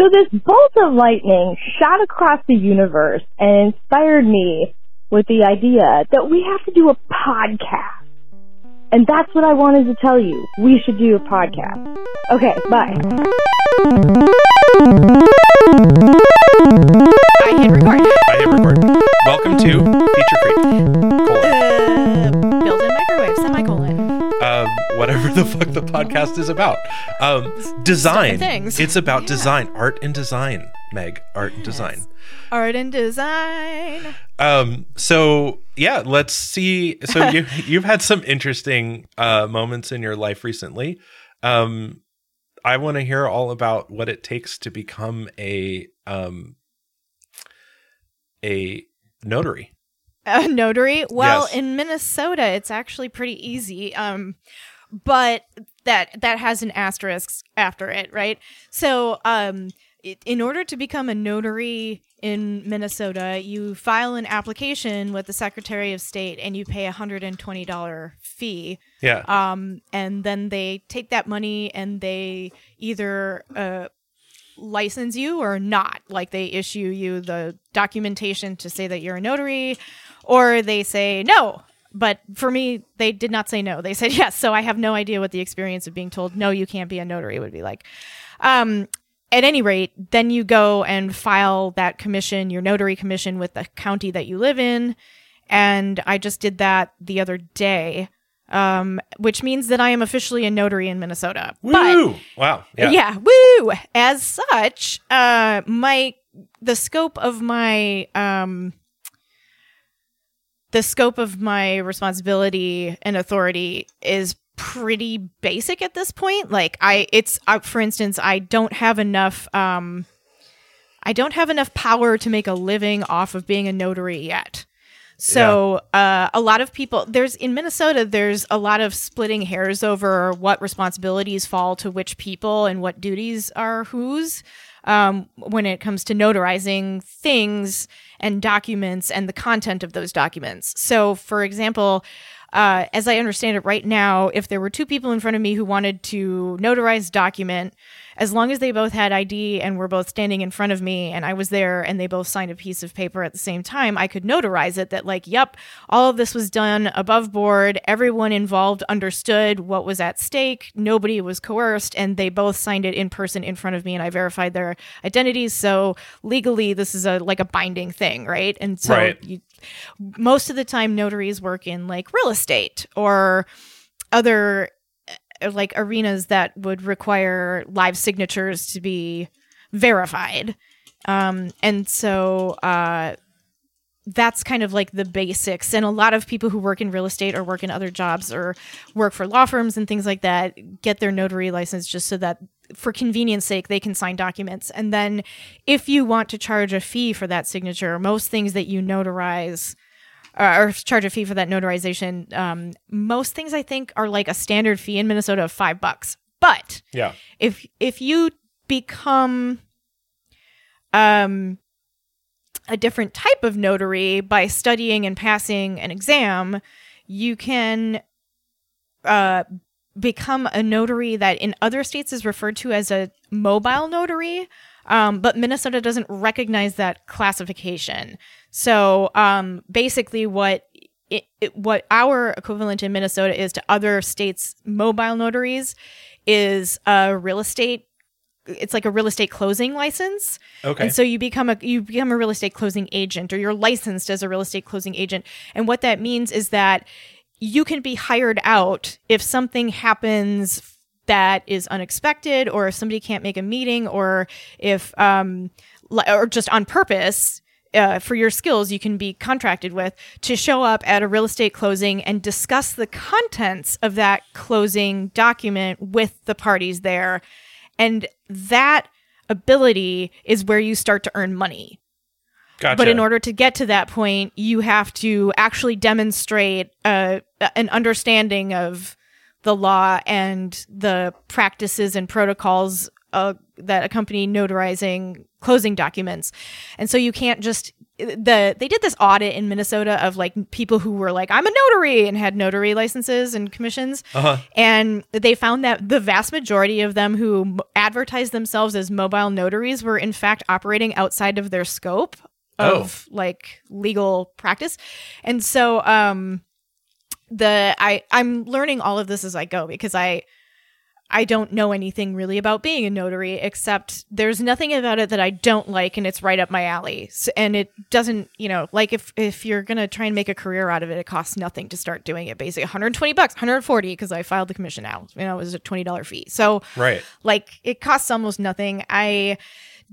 So this bolt of lightning shot across the universe and inspired me with the idea that we have to do a podcast. And that's what I wanted to tell you. We should do a podcast. Okay, bye. I hit record. I hit record. Welcome to Feature Creep. Colon. Whatever the fuck the podcast is about. Um, design. things. It's about Yeah. design, art and design. Meg, art and design. Art and design. Um, so yeah, let's see. So you you've had some interesting uh, moments in your life recently. Um, I want to hear all about what it takes to become a um, a notary. A notary. Well, Yes. in Minnesota, it's actually pretty easy. Um, but that that has an asterisk after it, right? So, um, in order to become a notary in Minnesota, you file an application with the Secretary of State, and you pay a hundred and twenty dollar fee. Yeah. um, and then they take that money and they either uh, license you or not. Like they issue you the documentation to say that you're a notary, or they say no. But for me, they did not say no. They said yes. So I have no idea what the experience of being told no, you can't be a notary would be like. Um, at any rate, then you go and file that commission, your notary commission, with the county that you live in. And I just did that the other day, um, which means that I am officially a notary in Minnesota. But Woo! wow. Yeah. yeah. woo. As such, uh, my the scope of my um, the scope of my responsibility and authority is pretty basic at this point. Like I, it's uh, for instance, I don't have enough. Um, I don't have enough power to make a living off of being a notary yet. So uh, a lot of people there's in Minnesota there's a lot of splitting hairs over what responsibilities fall to which people and what duties are whose um, when it comes to notarizing things and documents and the content of those documents. So for example, uh, as I understand it right now, if there were two people in front of me who wanted to notarize document, as long as they both had ID and were both standing in front of me and I was there and they both signed a piece of paper at the same time, I could notarize it that, like, yep, all of this was done above board. Everyone involved understood what was at stake. Nobody was coerced and they both signed it in person in front of me and I verified their identities. So legally, this is a like a binding thing, right? And so Right. you, most of the time, notaries work in like real estate or other like arenas that would require live signatures to be verified. Um, and so uh, that's kind of like the basics. And a lot of people who work in real estate or work in other jobs or work for law firms and things like that get their notary license just so that for convenience sake they can sign documents. And then if you want to charge a fee for that signature, most things that you notarize uh, or charge a fee for that notarization. Um, most things I think are like a standard fee in Minnesota of five bucks. But Yeah. if if you become um a different type of notary by studying and passing an exam, you can uh become a notary that in other states is referred to as a mobile notary. Um, but Minnesota doesn't recognize that classification. So um, basically, what it, it, what our equivalent in Minnesota is to other states' mobile notaries is a real estate. It's like a real estate closing license. Okay. And so you become a you become a real estate closing agent or you're licensed as a real estate closing agent. And what that means is that you can be hired out if something happens that is unexpected or if somebody can't make a meeting or if um or just on purpose uh, for your skills you can be contracted with to show up at a real estate closing and discuss the contents of that closing document with the parties there and that ability is where you start to earn money Gotcha. but in order to get to that point, you have to actually demonstrate uh, an understanding of the law and the practices and protocols uh, that accompany notarizing closing documents. And so you can't just the they did this audit in Minnesota of like people who were like I'm a notary and had notary licenses and commissions, Uh-huh. and they found that the vast majority of them who advertised themselves as mobile notaries were in fact operating outside of their scope of like legal practice, and so um the I I'm learning all of this as I go because I I don't know anything really about being a notary except there's nothing about it that I don't like and it's right up my alley. And it doesn't, you know, like if if you're going to try and make a career out of it, it costs nothing to start doing it. Basically 120 bucks, 140 because I filed the commission out. You know, it was a $20 fee. So Right. like it costs almost nothing. I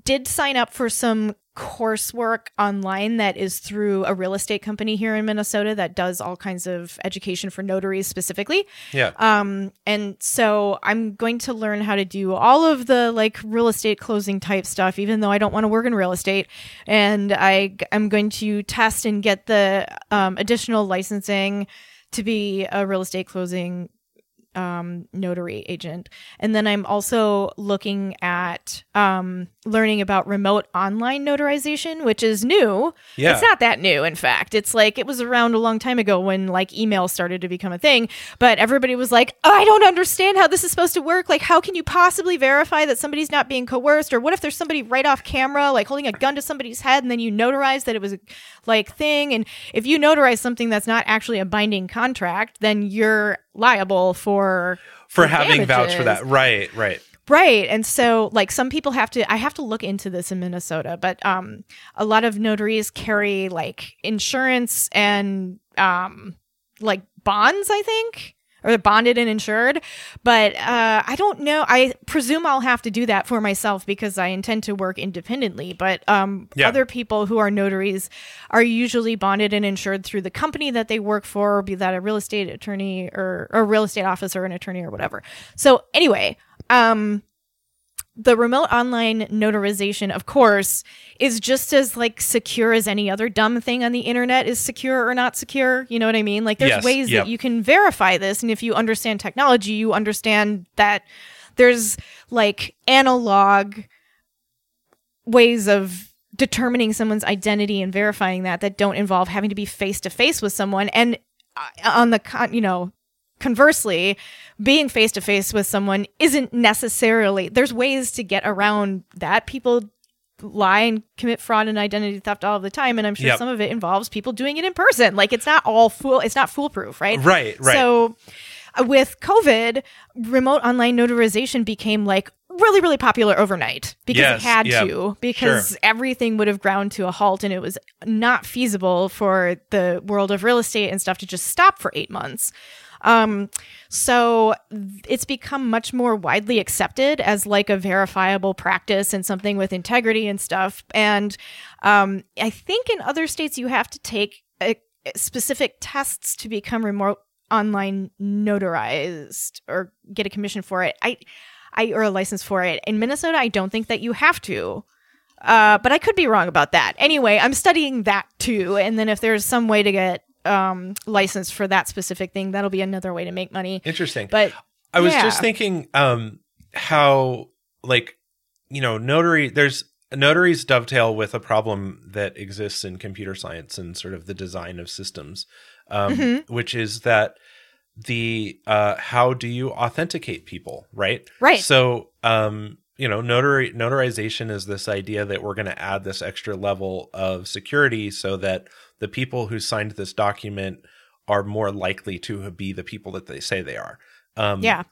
did sign up for some coursework online that is through a real estate company here in Minnesota that does all kinds of education for notaries specifically. Yeah. Um, and so I'm going to learn how to do all of the like real estate closing type stuff, even though I don't want to work in real estate. And I am going to test and get the um, additional licensing to be a real estate closing um, notary agent. And then I'm also looking at um, learning about remote online notarization, which is new. Yeah. It's not that new, in fact. It's like it was around a long time ago when like email started to become a thing, but everybody was like, oh, I don't understand how this is supposed to work. Like, how can you possibly verify that somebody's not being coerced? Or what if there's somebody right off camera, like holding a gun to somebody's head, and then you notarize that it was a like thing? And if you notarize something that's not actually a binding contract, then you're liable for For having vouch for that. Right, right. Right. And so like some people have to I have to look into this in Minnesota, but um a lot of notaries carry like insurance and um like bonds, I think. Or bonded and insured. But uh I don't know. I presume I'll have to do that for myself because I intend to work independently. But um Yeah. other people who are notaries are usually bonded and insured through the company that they work for, be that a real estate attorney or a real estate officer, an attorney or whatever. So anyway, um the remote online notarization of course is just as like secure as any other dumb thing on the internet is secure or not secure you know what i mean like there's Yes, ways yep. that you can verify this and if you understand technology you understand that there's like analog ways of determining someone's identity and verifying that that don't involve having to be face to face with someone and uh, on the con- you know conversely being face to face with someone isn't necessarily there's ways to get around that people lie and commit fraud and identity theft all the time and i'm sure Yep. some of it involves people doing it in person like it's not all fool it's not foolproof right Right, right. so uh, with covid remote online notarization became like really really popular overnight because Yes, it had yep, to because sure. everything would have ground to a halt and it was not feasible for the world of real estate and stuff to just stop for 8 months um, so it's become much more widely accepted as like a verifiable practice and something with integrity and stuff. And um, I think in other states you have to take uh specific tests to become remote online notarized or get a commission for it. I, I or a license for it. In Minnesota, I don't think that you have to. Uh, but I could be wrong about that. Anyway, I'm studying that too, and then if there's some way to get um license for that specific thing, that'll be another way to make money. Interesting. But I was yeah. just thinking um how like you know notary there's notaries dovetail with a problem that exists in computer science and sort of the design of systems um Mm-hmm. which is that the uh how do you authenticate people right Right. so um you know notary notarization is this idea that we're going to add this extra level of security so that the people who signed this document are more likely to be the people that they say they are. Um yeah,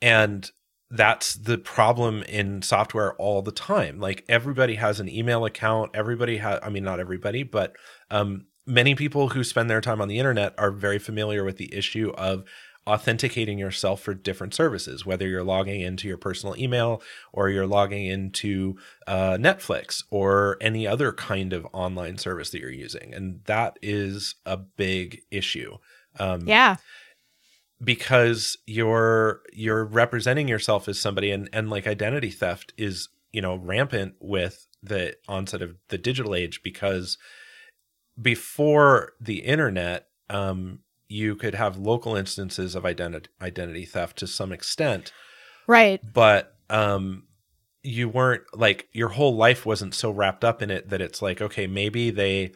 and that's the problem in software all the time. Like everybody has an email account. Everybody has i mean not everybody but um, many people who spend their time on the internet are very familiar with the issue of authenticating yourself for different services whether you're logging into your personal email or you're logging into uh, netflix or any other kind of online service that you're using. And that is a big issue. Um, yeah, because you're you're representing yourself as somebody and and like identity theft is you know rampant with the onset of the digital age because before the internet um you could have local instances of identity identity theft to some extent right. but um you weren't like your whole life wasn't so wrapped up in it that it's like okay maybe they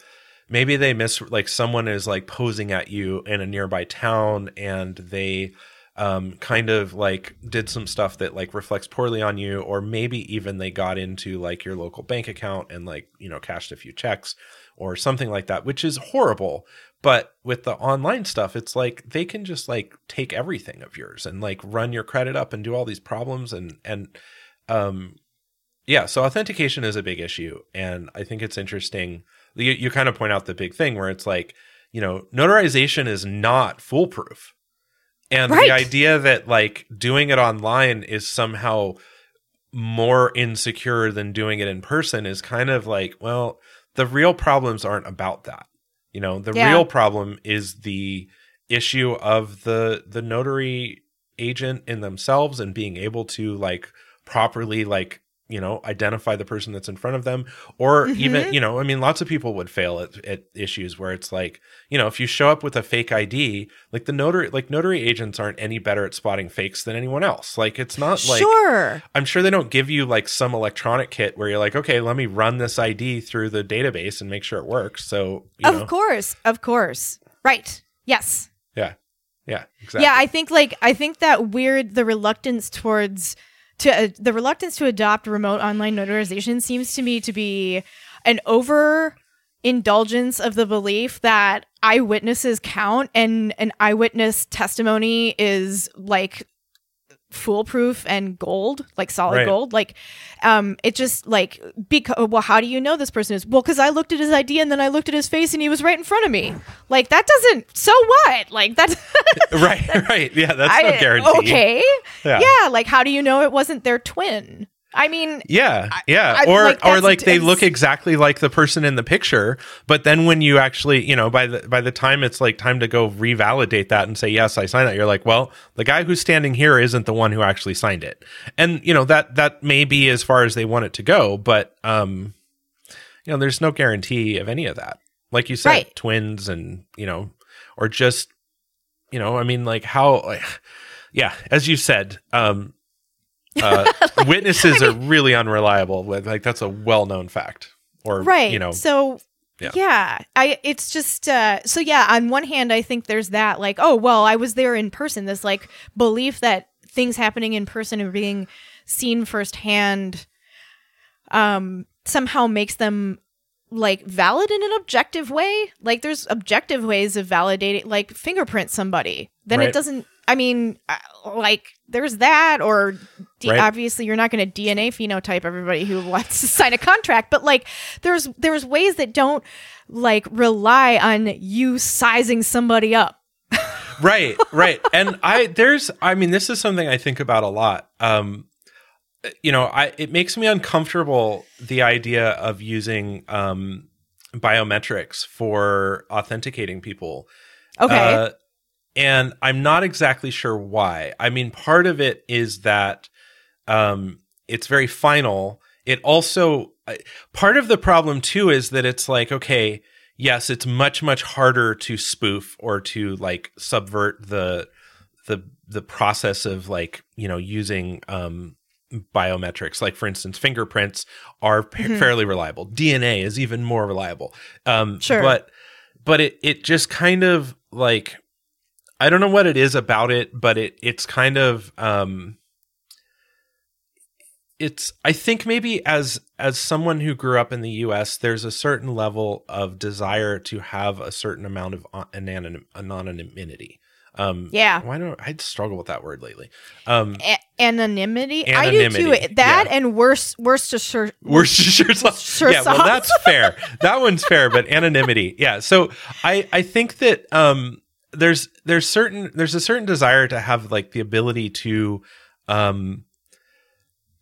maybe they miss like someone is like posing at you in a nearby town and they um, kind of like did some stuff that like reflects poorly on you, or maybe even they got into like your local bank account and like, you know, cashed a few checks or something like that, which is horrible. But with the online stuff, it's like they can just like take everything of yours and like run your credit up and do all these problems and, and, um, yeah, so authentication is a big issue. And I think it's interesting. You, you kind of point out the big thing where it's like, you know, notarization is not foolproof and Right. the idea that like doing it online is somehow more insecure than doing it in person is kind of like, well, the real problems aren't about that. You know, the Yeah. real problem is the issue of the the notary agent in themselves and being able to like properly like you know identify the person that's in front of them or even Mhm. you know i mean lots of people would fail at, at issues where it's like you know if you show up with a fake id like the notary like notary agents aren't any better at spotting fakes than anyone else like it's not like sure. i'm sure they don't give you like some electronic kit where you're like okay let me run this id through the database and make sure it works so you Of know course. Of course. Right. Yes. yeah yeah exactly Yeah, I think like I think that weird the reluctance towards to uh, the reluctance to adopt remote online notarization seems to me to be an over indulgence of the belief that eyewitnesses count and an eyewitness testimony is like foolproof and gold like solid Right. gold like um it just like because well how do you know this person is well because i looked at his id and then i looked at his face and he was right in front of me like that doesn't so what like that's right right yeah that's no I- guarantee Okay. Yeah. Yeah. Like, how do you know it wasn't their twin? I mean, Yeah, yeah, I- or like, or like they look exactly like the person in the picture, but then when you actually, you know, by the by the time it's like time to go revalidate that and say yes, I signed that, you're like, well, the guy who's standing here isn't the one who actually signed it, and you know that that may be as far as they want it to go, but um, you know, there's no guarantee of any of that. Like you said, Right. twins and you know, or just you know, I mean, like how, yeah, as you said, um, uh, witnesses are really unreliable. Like that's a well known fact, or right. you know, so, Yeah. yeah. I, it's just, uh, so yeah, on one hand, I think there's that, like, oh, well, I was there in person. This, like, belief that things happening in person and being seen firsthand, um, somehow makes them like valid in an objective way. Like there's objective ways of validating, like fingerprint somebody. Then Right. it doesn't. I mean, uh, like there's that, or D- Right. obviously you're not going to DNA phenotype everybody who wants to sign a contract. But like there's there's ways that don't like rely on you sizing somebody up. right, right. And I there's, I mean, this is something I think about a lot. Um, you know, I it makes me uncomfortable the idea of using um biometrics for authenticating people. Okay. Uh, and I'm not exactly sure why. I mean, part of it is that um, it's very final. It also, part of the problem too is that it's like, okay, yes, it's much, much harder to spoof or to like subvert the, the, the process of like, you know, using, um, biometrics like for instance fingerprints are pa- Mhm. fairly reliable dna is even more reliable um Sure. but but it it just kind of like I don't know what it is about it, but it it's kind of um it's I think maybe as as someone who grew up in the US, there's a certain level of desire to have a certain amount of anonym, anonymity. Um yeah. why don't I struggle with that word lately? Um A- anonymity. I do Anonymity, too. That yeah. and worse, Worcestershire. Worcestershire sauce. Worcestershire yeah, well, that's fair. That one's fair, but anonymity. Yeah. So I I think that um there's there's certain there's a certain desire to have like the ability to um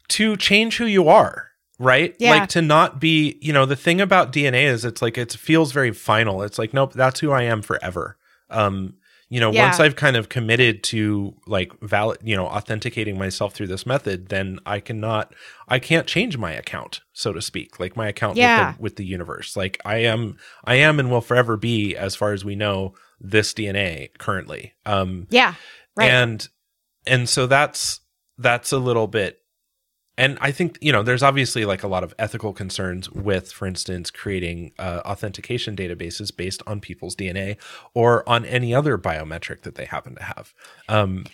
to change who you are right Yeah. like to not be you know the thing about dna is it's like it feels very final it's like nope that's who i am forever um you know Yeah. once i've kind of committed to like valid you know authenticating myself through this method then i cannot i can't change my account so to speak like my account Yeah. with, the, with the universe like i am i am and will forever be as far as we know this dna currently um Yeah. Right. and and so that's that's a little bit and I think you know there's obviously like a lot of ethical concerns with, for instance, creating uh, authentication databases based on people's DNA or on any other biometric that they happen to have. Um,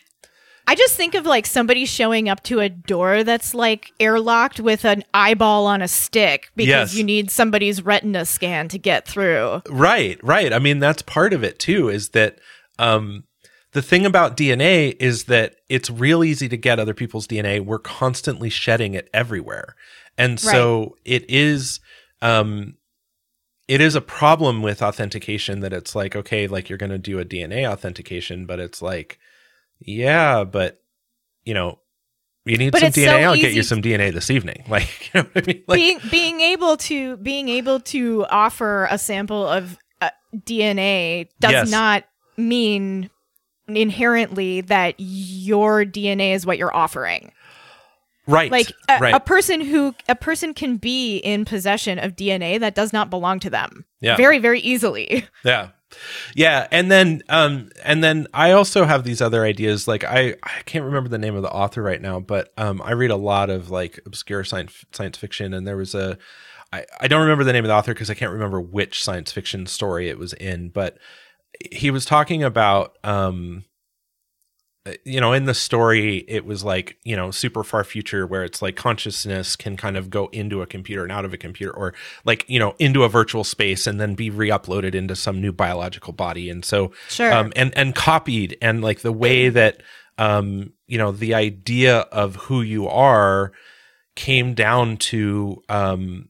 I just think of like somebody showing up to a door that's like airlocked with an eyeball on a stick because Yes. you need somebody's retina scan to get through. Right, right. I mean, that's part of it too, is that um, the thing about DNA is that it's real easy to get other people's DNA. We're constantly shedding it everywhere. And so it is um it is a problem with authentication that it's like, okay, like you're gonna do a DNA authentication, but it's like, yeah, but you know, you need But some it's so DNA, I'll get you some DNA this evening. Like, you know what I mean? Like being being able to being able to offer a sample of uh, DNA does Yes. not mean inherently that your DNA is what you're offering. right. Like a, right. a person who a person can be in possession of DNA that does not belong to them. Yeah. Very very easily. Yeah. Yeah, and then um and then I also have these other ideas like I I can't remember the name of the author right now, but um I read a lot of like obscure science science fiction and there was a I I don't remember the name of the author because I can't remember which science fiction story it was in, but he was talking about um you know in the story it was like you know super far future where it's like consciousness can kind of go into a computer and out of a computer or like you know into a virtual space and then be re-uploaded into some new biological body and so Sure. um and and copied and like the way that um you know the idea of who you are came down to um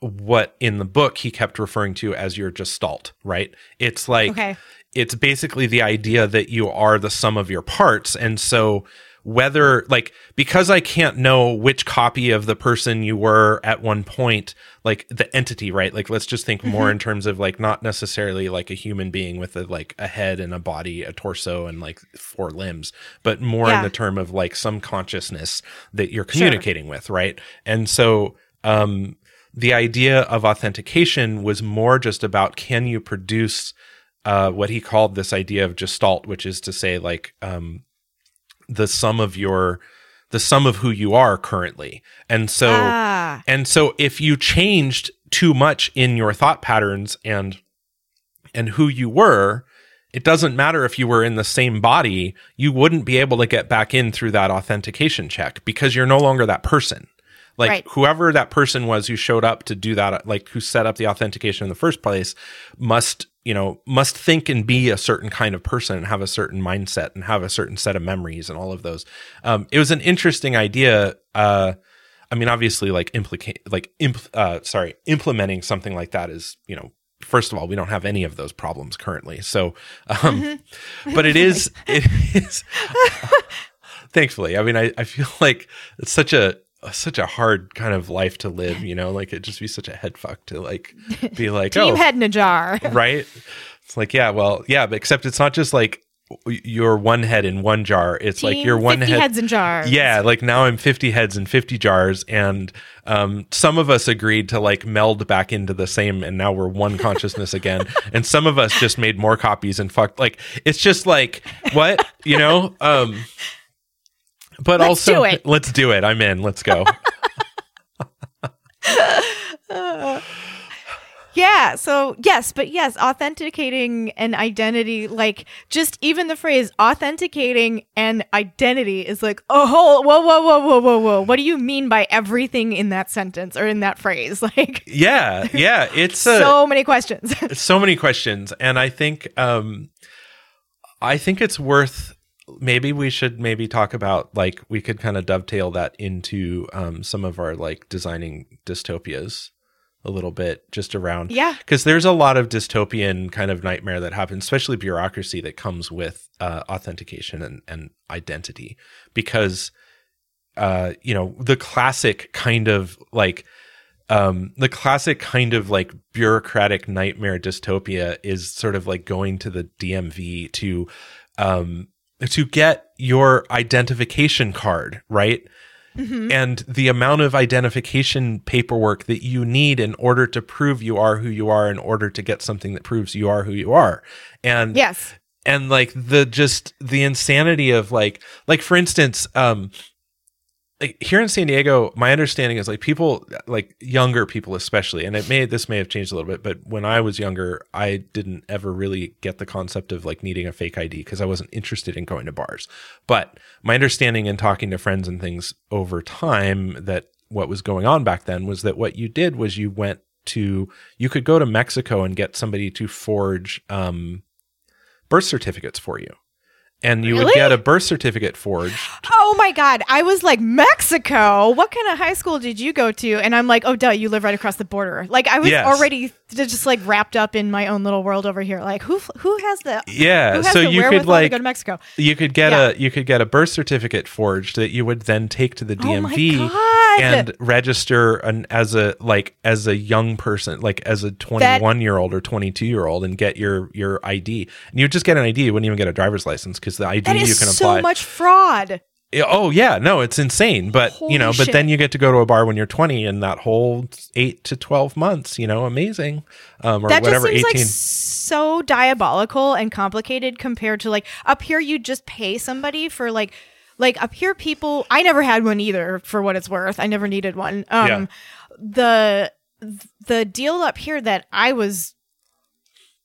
what in the book he kept referring to as your gestalt right it's like Okay. It's basically the idea that you are the sum of your parts. And so whether like because i can't know which copy of the person you were at one point like the entity right? Like let's just think more in terms of like not necessarily like a human being with a like a head and a body a torso and like four limbs but more in the term of like some consciousness that you're communicating with right? And so um the idea of authentication was more just about can you produce uh, what he called this idea of gestalt, which is to say, like um, the sum of your, the sum of who you are currently, and so ah. and so if you changed too much in your thought patterns and and who you were, it doesn't matter if you were in the same body, you wouldn't be able to get back in through that authentication check because you're no longer that person. Like Right. whoever that person was who showed up to do that, like who set up the authentication in the first place, must you know must think and be a certain kind of person and have a certain mindset and have a certain set of memories and all of those. Um, it was an interesting idea. Uh, I mean, obviously, like implicate, like imp, uh, sorry, implementing something like that is, you know, first of all, we don't have any of those problems currently. So, um, but it is, it is. thankfully, I mean, I, I feel like it's such a such a hard kind of life to live. You know, like it'd just be such a head fuck to like be like, Team oh, head in a jar. right? It's like, yeah, well, yeah, but except it's not just like your one head in one jar. It's like your one 50 head heads in jars. yeah, like now I'm 50 heads in 50 jars, and um, some of us agreed to like meld back into the same, and now we're one consciousness again. And some of us just made more copies and fucked. Like it's just like what you know. Um, but Let's also, do let's do it. I'm in. Let's go. Yeah, so yes, but yes, authenticating an identity, like just even the phrase authenticating an identity is like, oh, whole, whoa, whoa, whoa, whoa, whoa, whoa. What do you mean by everything in that sentence or in that phrase? Like, yeah, yeah. It's a, so many questions. so many questions and i think um i think it's worth maybe we should maybe talk about like we could kind of dovetail that into um some of our like designing dystopias a little bit just around yeah. because there's a lot of dystopian kind of nightmare that happens especially bureaucracy that comes with uh, authentication and, and identity because uh you know the classic kind of like um the classic kind of like bureaucratic nightmare dystopia is sort of like going to the DMV to um to get your identification card right Mhm. and the amount of identification paperwork that you need in order to prove you are who you are in order to get something that proves you are who you are and Yes. and like the just the insanity of like like for instance um like here in San Diego, my understanding is like people like younger people especially, and it may this may have changed a little bit, but when I was younger, I didn't ever really get the concept of like needing a fake ID because I wasn't interested in going to bars. But my understanding and talking to friends and things over time that what was going on back then was that what you did was you went to you could go to Mexico and get somebody to forge um, birth certificates for you and you would get a birth certificate forged. Oh my god! I was like Mexico. What kind of high school did you go to? And I'm like, oh, duh, you live right across the border. Like I was Yes. already just like wrapped up in my own little world over here. Like who who has the Yeah, has so the you could wherewithal to like go to Mexico? you could get Yeah. a you could get a birth certificate forged that you would then take to the Oh DMV God. and register an, as a like as a young person like as a 21 year old or 22 year old and get your your ID and you would just get an ID you wouldn't even get a driver's license because the ID That you is can so much fraud. Oh yeah no it's insane but Holy you know but shit. then you get to go to a bar when you're 20 and that whole 8 to 12 months you know amazing um or That whatever just seems 18 like so diabolical and complicated compared to like up here you just pay somebody for like like up here people I never had one either for what it's worth. I never needed one. Um Yeah. the the deal up here that I was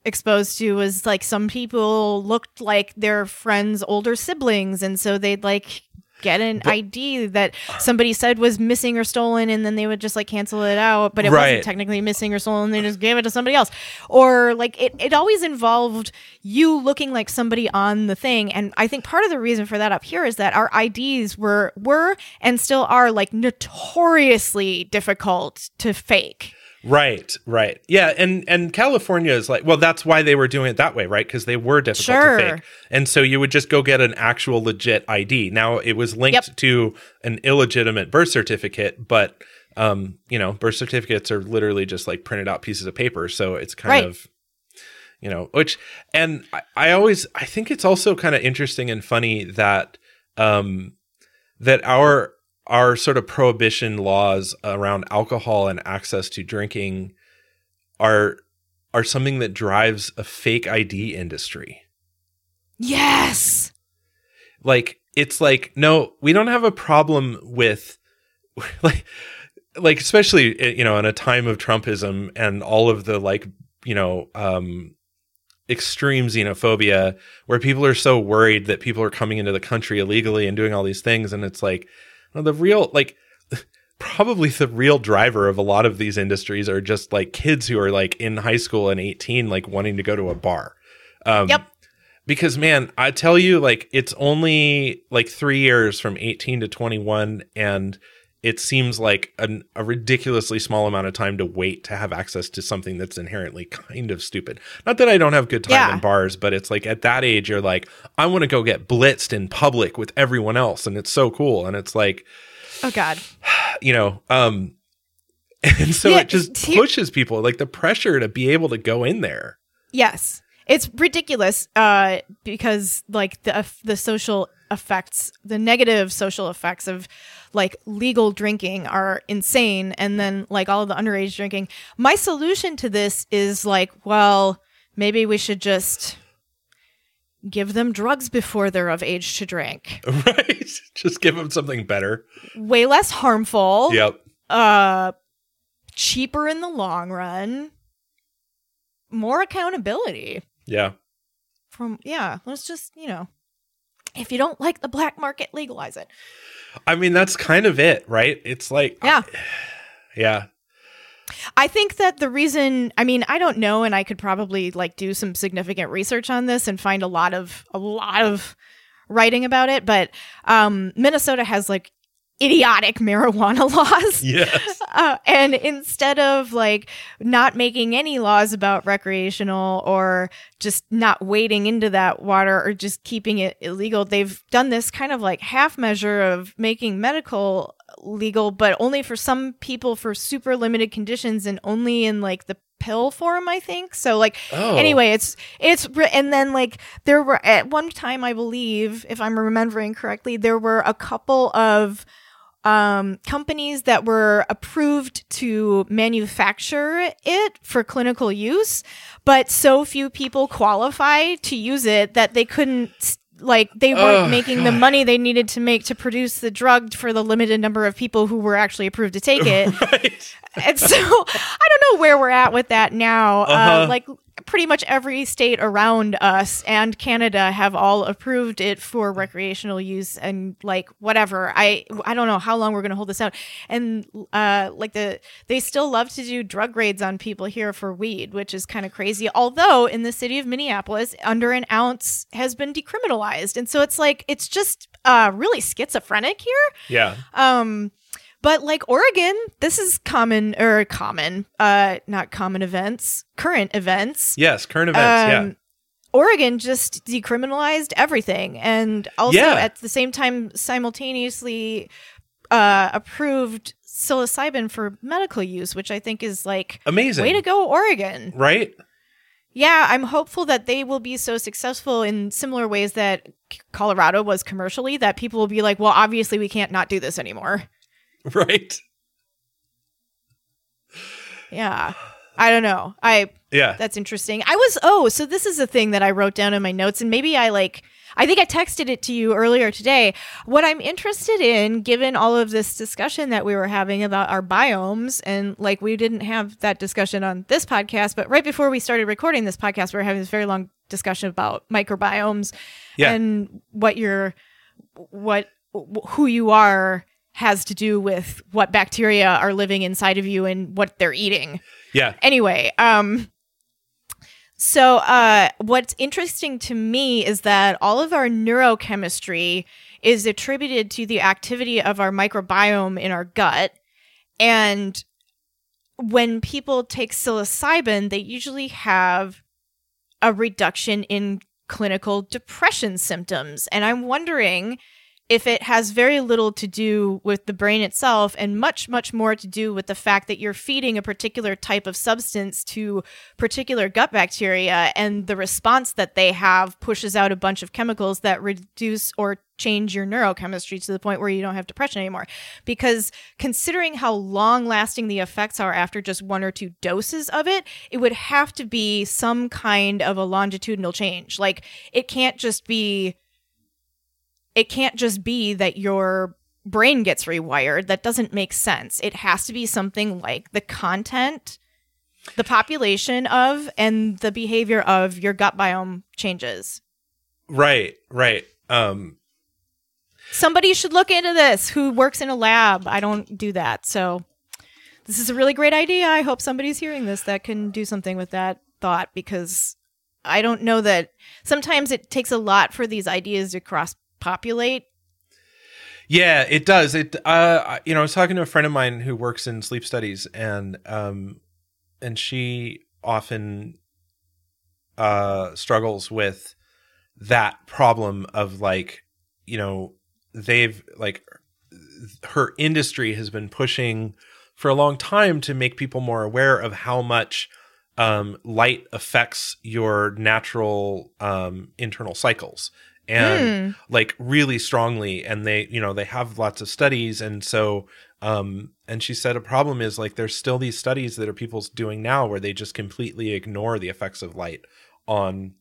exposed to was like some people looked like their friends' older siblings and so they'd like get an ID that somebody said was missing or stolen and then they would just like cancel it out but it Right. wasn't technically missing or stolen they just gave it to somebody else or like it, it always involved you looking like somebody on the thing and i think part of the reason for that up here is that our ids were were and still are like notoriously difficult to fake Right, right. Yeah, and and California is like well that's why they were doing it that way, right? Cuz they were difficult Sure. to fake. And so you would just go get an actual legit ID. Now it was linked Yep. to an illegitimate birth certificate, but um, you know, birth certificates are literally just like printed out pieces of paper, so it's kind Right. of you know, which and I, I always I think it's also kind of interesting and funny that um that our our sort of prohibition laws around alcohol and access to drinking are are something that drives a fake ID industry. yes Like it's like no, we don't have a problem with like like especially eh, you know in a time of Trumpism and all of the like you know um extreme xenophobia where people are so worried that people are coming into the country illegally and doing all these things and it's like the real like probably the real driver of a lot of these industries are just like kids who are like in high school and 18 like wanting to go to a bar um Yep. because man i tell you like it's only like three years from 18 to 21 and it seems like an, a ridiculously small amount of time to wait to have access to something that's inherently kind of stupid. Not that I don't have good time Yeah. in bars, but it's like at that age, you're like, I want to go get blitzed in public with everyone else, and it's so cool. And it's like, oh god you know, um, and so Yeah, it just pushes people like the pressure to be able to go in there. Yes. It's ridiculous uh because like the the social effects, the negative social effects of like legal drinking are insane and then like all of the underage drinking. My solution to this is like, well, maybe we should just give them drugs before they're of age to drink. right? Just give them something better. Way less harmful. Yep. uh cheaper in the long run. More accountability. Yeah. from yeah let's just you know if you don't like the black market legalize it I mean, that's kind of it, right? It's like, yeah yeah. i think that the reason i mean i don't know and i could probably like do some significant research on this and find a lot of a lot of writing about it but um minnesota has like idiotic marijuana laws Yes. uh, and instead of like not making any laws about recreational or just not wading into that water or just keeping it illegal, they've done this kind of like half measure of making medical legal, but only for some people for super limited conditions and only in like the pill form, I think. So like Oh. anyway, it's it's and then like there were at one time I believe, if I'm remembering correctly, there were a couple of um, companies that were approved to manufacture it for clinical use, but so few people qualify to use it that they couldn't like they weren't Oh, making the money they needed to make to produce the drug for the limited number of people who were actually approved to take it. right. and so I don't know where we're at with that now. Uh, Uh-huh. like pretty much every state around us and Canada have all approved it for recreational use and like whatever. I I don't know how long we're going to hold this out. And uh like the they still love to do drug raids on people here for weed, which is kind of crazy. Although in the city of Minneapolis under an ounce has been decriminalized. And so it's like it's just uh really schizophrenic here. Yeah. Um, but like Oregon, this is common or common, uh, not common events, current events. Yes. Current events. yeah. Um, Oregon just decriminalized everything, and also Yeah. at the same time, simultaneously uh, approved psilocybin for medical use, which I think is like Amazing. way to go, Oregon. Right. Yeah, I'm hopeful that they will be so successful in similar ways that Colorado was commercially that people will be like, well, obviously we can't not do this anymore. Right. Yeah. I don't know. I Yeah. that's interesting. I was oh, so this is a thing that I wrote down in my notes and maybe I like I think I texted it to you earlier today. What I'm interested in given all of this discussion that we were having about our biomes and like we didn't have that discussion on this podcast, but right before we started recording this podcast we were having this very long discussion about microbiomes Yeah. and what your what who you are has to do with what bacteria are living inside of you and what they're eating. Yeah. anyway um so uh what's interesting to me is that all of our neurochemistry is attributed to the activity of our microbiome in our gut. And when people take psilocybin they usually have a reduction in clinical depression symptoms. And i'm wondering if it has very little to do with the brain itself and much much more to do with the fact that you're feeding a particular type of substance to particular gut bacteria and the response that they have pushes out a bunch of chemicals that reduce or change your neurochemistry to the point where you don't have depression anymore. Because considering how long lasting the effects are after just one or two doses of it it would have to be some kind of a longitudinal change. Like it can't just be it can't just be that your brain gets rewired. That doesn't make sense. It has to be something like the content, the population of, and the behavior of your gut biome changes. Right. Right. Um. Somebody should look into this who works in a lab. I don't do that. So this is a really great idea. I hope somebody's hearing this that can do something with that thought because I don't know that sometimes it takes a lot for these ideas to cross populate. Yeah, it does. It uh you know, I was talking to a friend of mine who works in sleep studies and um and she often uh struggles with that problem of like, you know, they've like her industry has been pushing for a long time to make people more aware of how much um, light affects your natural um, internal cycles and like really strongly and they you know they have lots of studies and so um and she said a problem is like there's still these studies that are people's doing now where they just completely ignore the effects of light on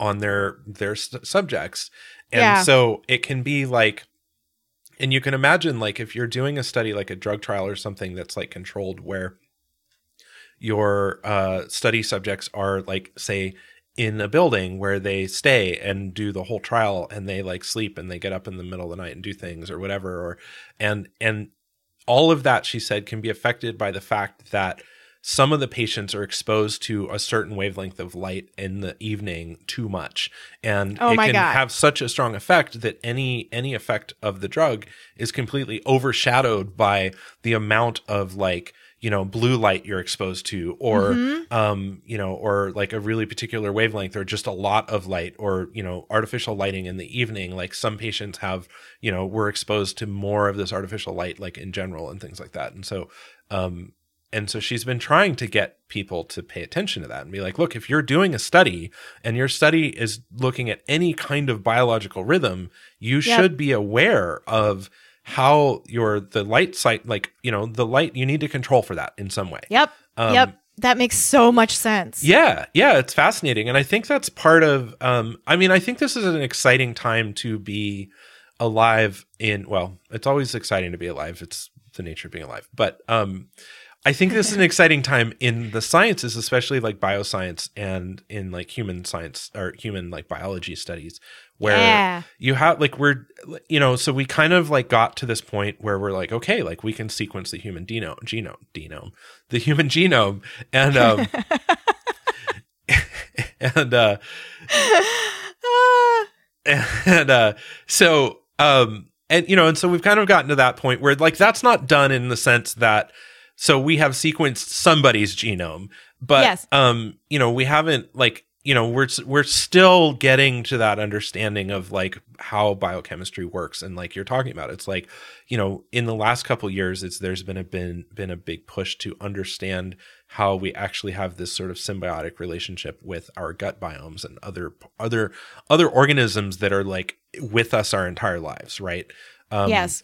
on their their st- subjects and Yeah. so it can be like and you can imagine like if you're doing a study like a drug trial or something that's like controlled where your uh, study subjects are like say in a building where they stay and do the whole trial and they like sleep and they get up in the middle of the night and do things or whatever or and and all of that she said can be affected by the fact that some of the patients are exposed to a certain wavelength of light in the evening too much and Oh it can God. have such a strong effect that any any effect of the drug is completely overshadowed by the amount of like you know blue light you're exposed to or Mm-hmm. um you know or like a really particular wavelength or just a lot of light or you know artificial lighting in the evening. Like some patients have you know were exposed to more of this artificial light like in general and things like that. And so um and so she's been trying to get people to pay attention to that and be like, look, if you're doing a study and your study is looking at any kind of biological rhythm, you should be aware of how your the light site like, you know, the light you need to control for that in some way. Yep. Um, yep. that makes so much sense. Yeah, yeah, it's fascinating, and I think that's part of. Um, I mean, I think this is an exciting time to be alive. In well, it's always exciting to be alive. It's the nature of being alive, but um, I think this is an exciting time in the sciences, especially like bioscience and in like human science or human like biology studies, where Yeah. you have like we're you know so we kind of like got to this point where we're like okay like we can sequence the human genome genome genome the human genome and um and uh and uh so um and you know and so we've kind of gotten to that point where like that's not done in the sense that so we have sequenced somebody's genome but Yes. um you know we haven't like you know we're we're still getting to that understanding of like how biochemistry works and like you're talking about it's like you know in the last couple years it's there's been a been been a big push to understand how we actually have this sort of symbiotic relationship with our gut biomes and other other other organisms that are like with us our entire lives right um yes.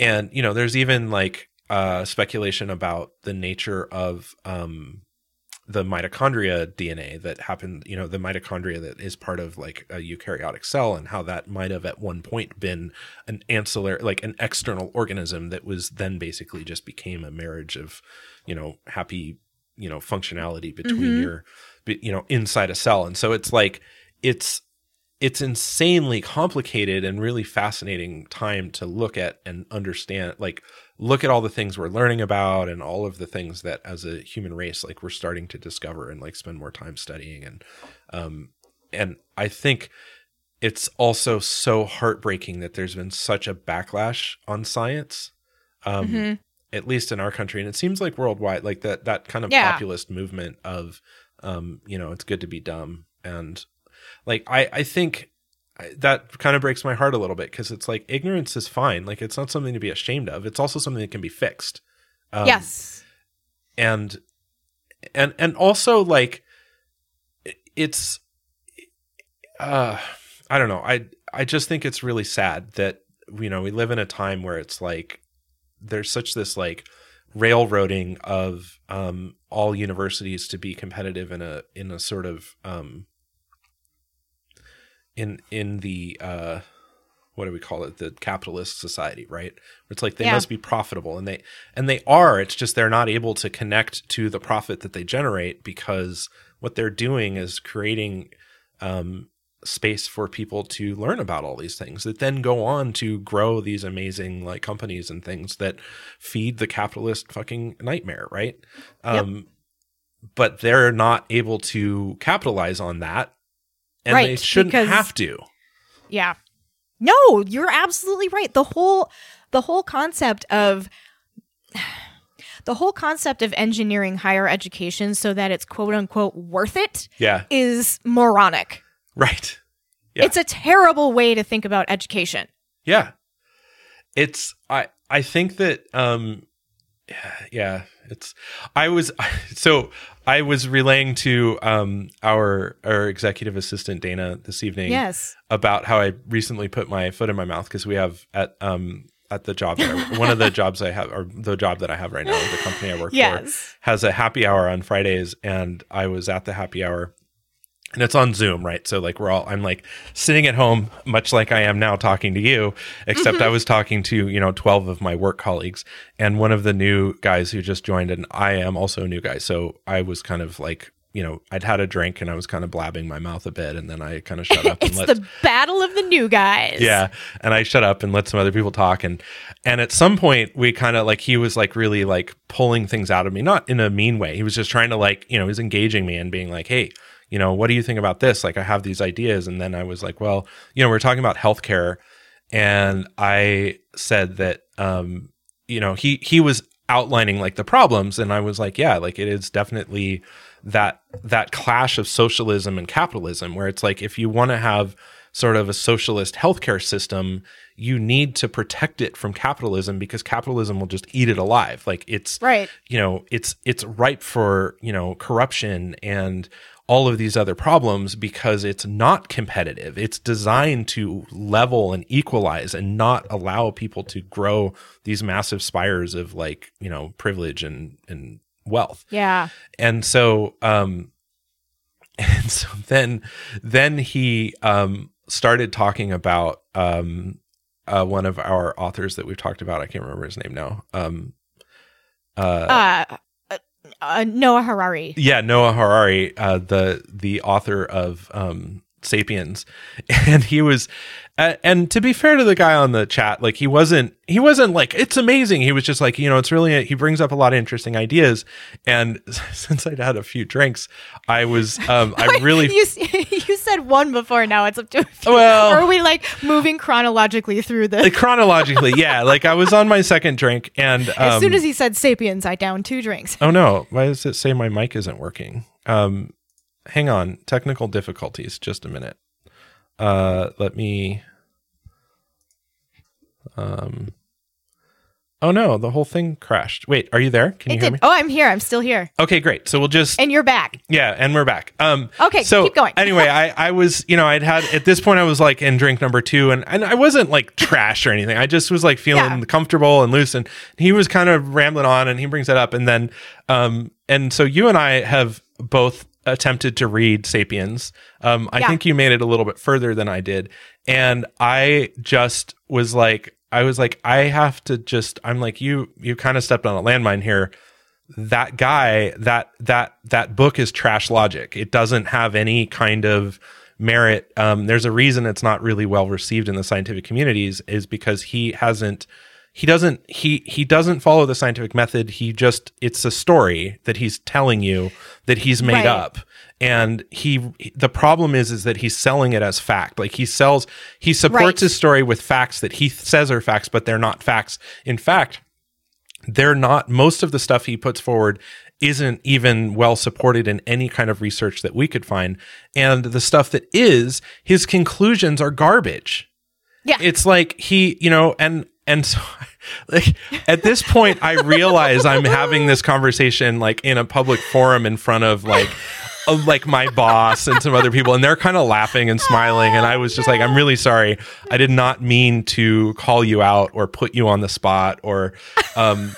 and you know there's even like uh speculation about the nature of um the mitochondria dna that happened you know the mitochondria that is part of like a eukaryotic cell and how that might have at one point been an ancillary like an external organism that was then basically just became a marriage of you know happy you know functionality between Mhm. your you know inside a cell and so it's like it's it's insanely complicated and really fascinating time to look at and understand like look at all the things we're learning about and all of the things that as a human race like we're starting to discover and like spend more time studying and um and i think it's also so heartbreaking that there's been such a backlash on science um Mhm. at least in our country and it seems like worldwide like that that kind of Yeah. populist movement of um you know it's good to be dumb and like i i think that kind of breaks my heart a little bit because it's like ignorance is fine. Like it's not something to be ashamed of. It's also something that can be fixed. Um, yes. and and and also like it's uh i don't know. I i just think it's really sad that you know we live in a time where it's like there's such this like railroading of um all universities to be competitive in a in a sort of um in in the uh what do we call it? The capitalist society right? It's like they Yeah. must be profitable and they and they are. It's just they're not able to connect to the profit that they generate because what they're doing is creating um space for people to learn about all these things that then go on to grow these amazing like companies and things that feed the capitalist fucking nightmare right? Um but they're not able to capitalize on that and they Right, shouldn't because- have to Yeah. No, you're absolutely right. The whole the whole concept of the whole concept of engineering higher education so that it's quote unquote worth it yeah is moronic. right Yeah. It's a terrible way to think about education. Yeah. It's I I think that um yeah, yeah. it's I was so I was relaying to um our our executive assistant Dana this evening Yes. about how I recently put my foot in my mouth because we have at um at the job that I, one of the jobs I have or the job that I have right now, the company I work for has a happy hour on Fridays and I was at the happy hour and it's on Zoom, right? So like we're all I'm like sitting at home much like I am now talking to you, except mm-hmm. I was talking to, you know, 12 of my work colleagues and one of the new guys who just joined and I am also a new guy. So I was kind of like, you know, I'd had a drink and I was kind of blabbing my mouth a bit and then I kind of shut up and It's let the battle of the new guys. yeah and i shut up and let some other people talk and and at some point we kind of like he was like really like pulling things out of me not in a mean way he was just trying to like you know he was engaging me and being like hey you know what do you think about this? Like i have these ideas. And then i was like well you know we're talking about healthcare. And i said that um you know he he was outlining like the problems. And i was like yeah like it is definitely that that clash of socialism and capitalism where it's like if you want to have sort of a socialist healthcare system you need to protect it from capitalism because capitalism will just eat it alive. Like it's Right. you know it's it's ripe for you know corruption and all of these other problems because it's not competitive it's designed to level and equalize and not allow people to grow these massive spires of like you know privilege and and wealth Yeah. and so um and so then then he um started talking about um uh one of our authors that we've talked about i can't remember his name now um uh, Uh, uh, Noah Harari. yeah noah harari uh the the author of um sapiens and he was uh, and to be fair to the guy on the chat like he wasn't he wasn't like it's amazing he was just like you know it's really he brings up a lot of interesting ideas and since i'd had a few drinks i was um i really you you said one before. Now it's up to a few. Well- or are we like moving chronologically through the? like, chronologically yeah like i was on my second drink and um, as soon as he said sapiens, I downed two drinks. oh no why does it say my mic isn't working um hang on technical difficulties just a minute uh let me um oh no the whole thing crashed wait are you there can you It hear did. me Oh, I'm here. I'm still here, okay great so we'll just and you're back. yeah, and we're back. Um, Okay, so keep going. anyway, I, I was, you know, I'd had at this point I was like in drink number two, and and I wasn't like trash or anything. I just was like feeling Yeah. comfortable and loose, and he was kind of rambling on, and he brings that up, and then, um, and so you and I have both attempted to read *Sapiens*. Um, I Yeah. think you made it a little bit further than I did, and I just was like, I was like, I have to just, I'm like, you, you kind of stepped on a landmine here that guy that that that book is trash logic it doesn't have any kind of merit um, there's a reason it's not really well received in the scientific communities is because he hasn't he doesn't he he doesn't follow the scientific method he just it's a story that he's telling you that he's made Right. up and he the problem is is that he's selling it as fact like he sells he supports Right. his story with facts that he says are facts but they're not facts in fact they're not most of the stuff he puts forward isn't even well supported in any kind of research that we could find and the stuff that is his conclusions are garbage Yeah. it's like he you know and and so like at this point i realize i'm having this conversation like in a public forum in front of like of like my boss and some other people and they're kind of laughing and smiling and i was just like i'm really sorry. I did not mean to call you out or put you on the spot or um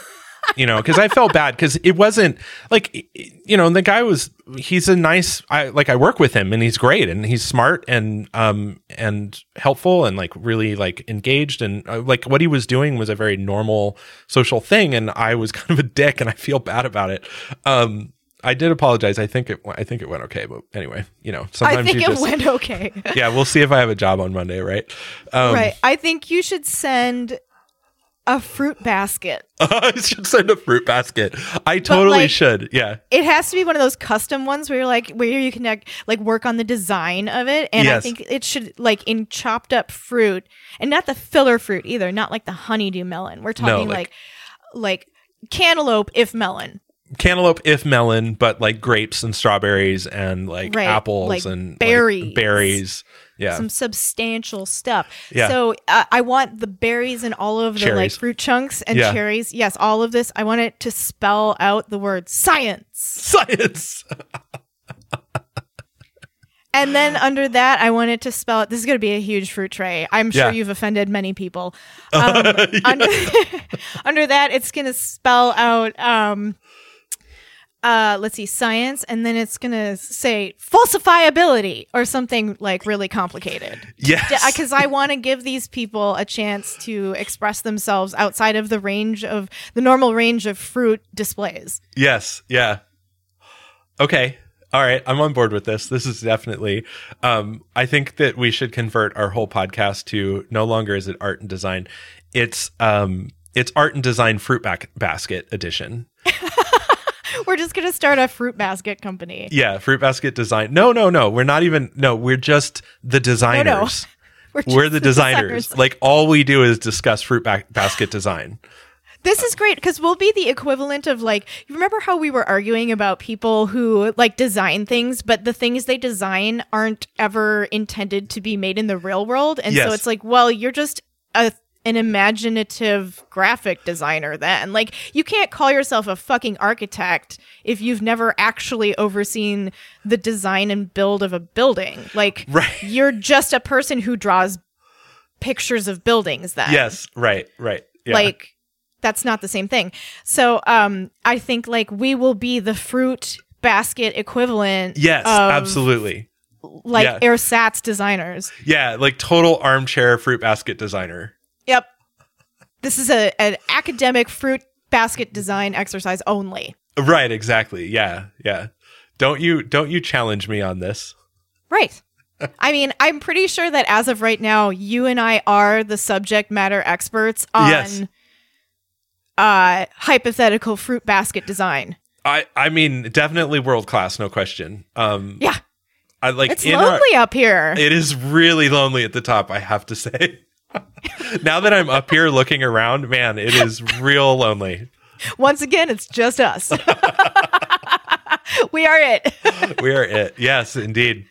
you know because i felt bad because it wasn't like you know the guy was he's a nice i like i work with him and he's great and he's smart and um and helpful and like really like engaged and uh, like what he was doing was a very normal social thing and i was kind of a dick and i feel bad about it um i did apologize i think it i think it went okay but anyway you know sometimes I think you it just went okay. yeah we'll see if i have a job on monday right um right. I think you should send a fruit basket. i should send a fruit basket i totally like- should yeah It has to be one of those custom ones where you're like where you can like, like work on the design of it, and I think it should like in chopped up fruit and not the filler fruit either, not like the honeydew melon. We're talking like- like like cantaloupe if melon. cantaloupe if melon but like grapes and strawberries and like Right, apples like and like, berries. Yeah some substantial stuff. Yeah. So uh, I want the berries and all of the like fruit chunks and Yeah. cherries. Yes, all of this. I want it to spell out the word science. science And then under that, I want it to spell it. This is going to be a huge fruit tray. I'm sure Yeah. you've offended many people. Um, under, under that, it's going to spell out. Um, uh, let's see, science, and then it's going to say falsifiability or something like really complicated. yes. Because I want to give these people a chance to express themselves outside of the range of the normal range of fruit displays. yes yeah. Okay all right i'm on board with this. This is definitely um i think that we should convert our whole podcast to no longer is it art and design. It's um it's art and design fruit back basket edition We're just going to start a fruit basket company. yeah fruit basket design no no no we're not even no we're just the designers We're, we're just the designers. Like all we do is discuss fruit ba- basket design. This is great because we'll be the equivalent of like you remember how we were arguing about people who like design things, but the things they design aren't ever intended to be made in the real world, and Yes. so it's like, well, you're just a an imaginative graphic designer then like you can't call yourself a fucking architect if you've never actually overseen the design and build of a building like Right. you're just a person who draws pictures of buildings then Yes, right, right. Yeah. like that's not the same thing. So um I think like we will be the fruit basket equivalent Yes, absolutely. like Yeah. ersatz designers. Yeah, like total armchair fruit basket designer. This is a an academic fruit basket design exercise only. Right, exactly. Yeah, yeah. Don't you don't you challenge me on this? Right. I mean, I'm pretty sure that as of right now, you and I are the subject matter experts on Yes. uh hypothetical fruit basket design. I I mean, definitely world class, no question. Um Yeah. I like It's in our- lonely up here. it is really lonely at the top, I have to say. now that I'm up here looking around, man, it is real lonely. Once again, it's just us. we are it. We are it. Yes, indeed.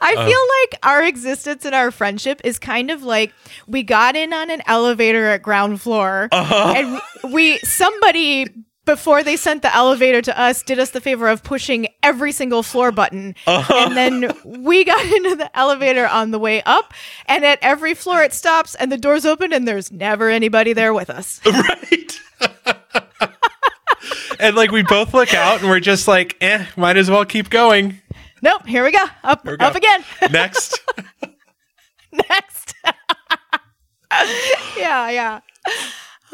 I feel like our existence and our friendship is kind of like we got in on an elevator at ground floor Uh-huh. and we somebody before they sent the elevator to us did us the favor of pushing every single floor button Uh-huh. and then we got into the elevator on the way up and at every floor it stops and the doors open and there's never anybody there with us right. and like we both look out and we're just like, eh, might as well keep going. nope here we go up we go. up again Next. next. yeah, yeah.